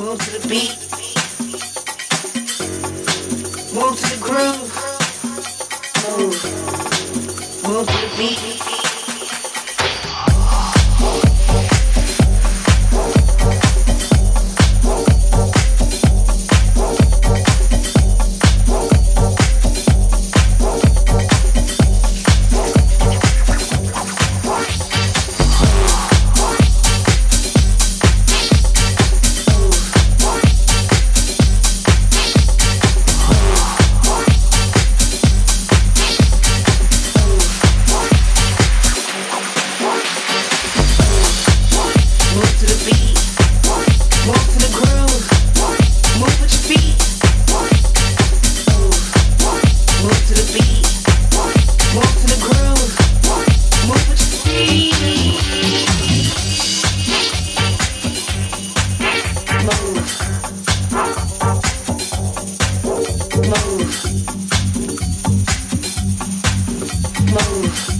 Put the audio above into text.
Move to the beat. Move to the groove. Move. Move to the beat. move.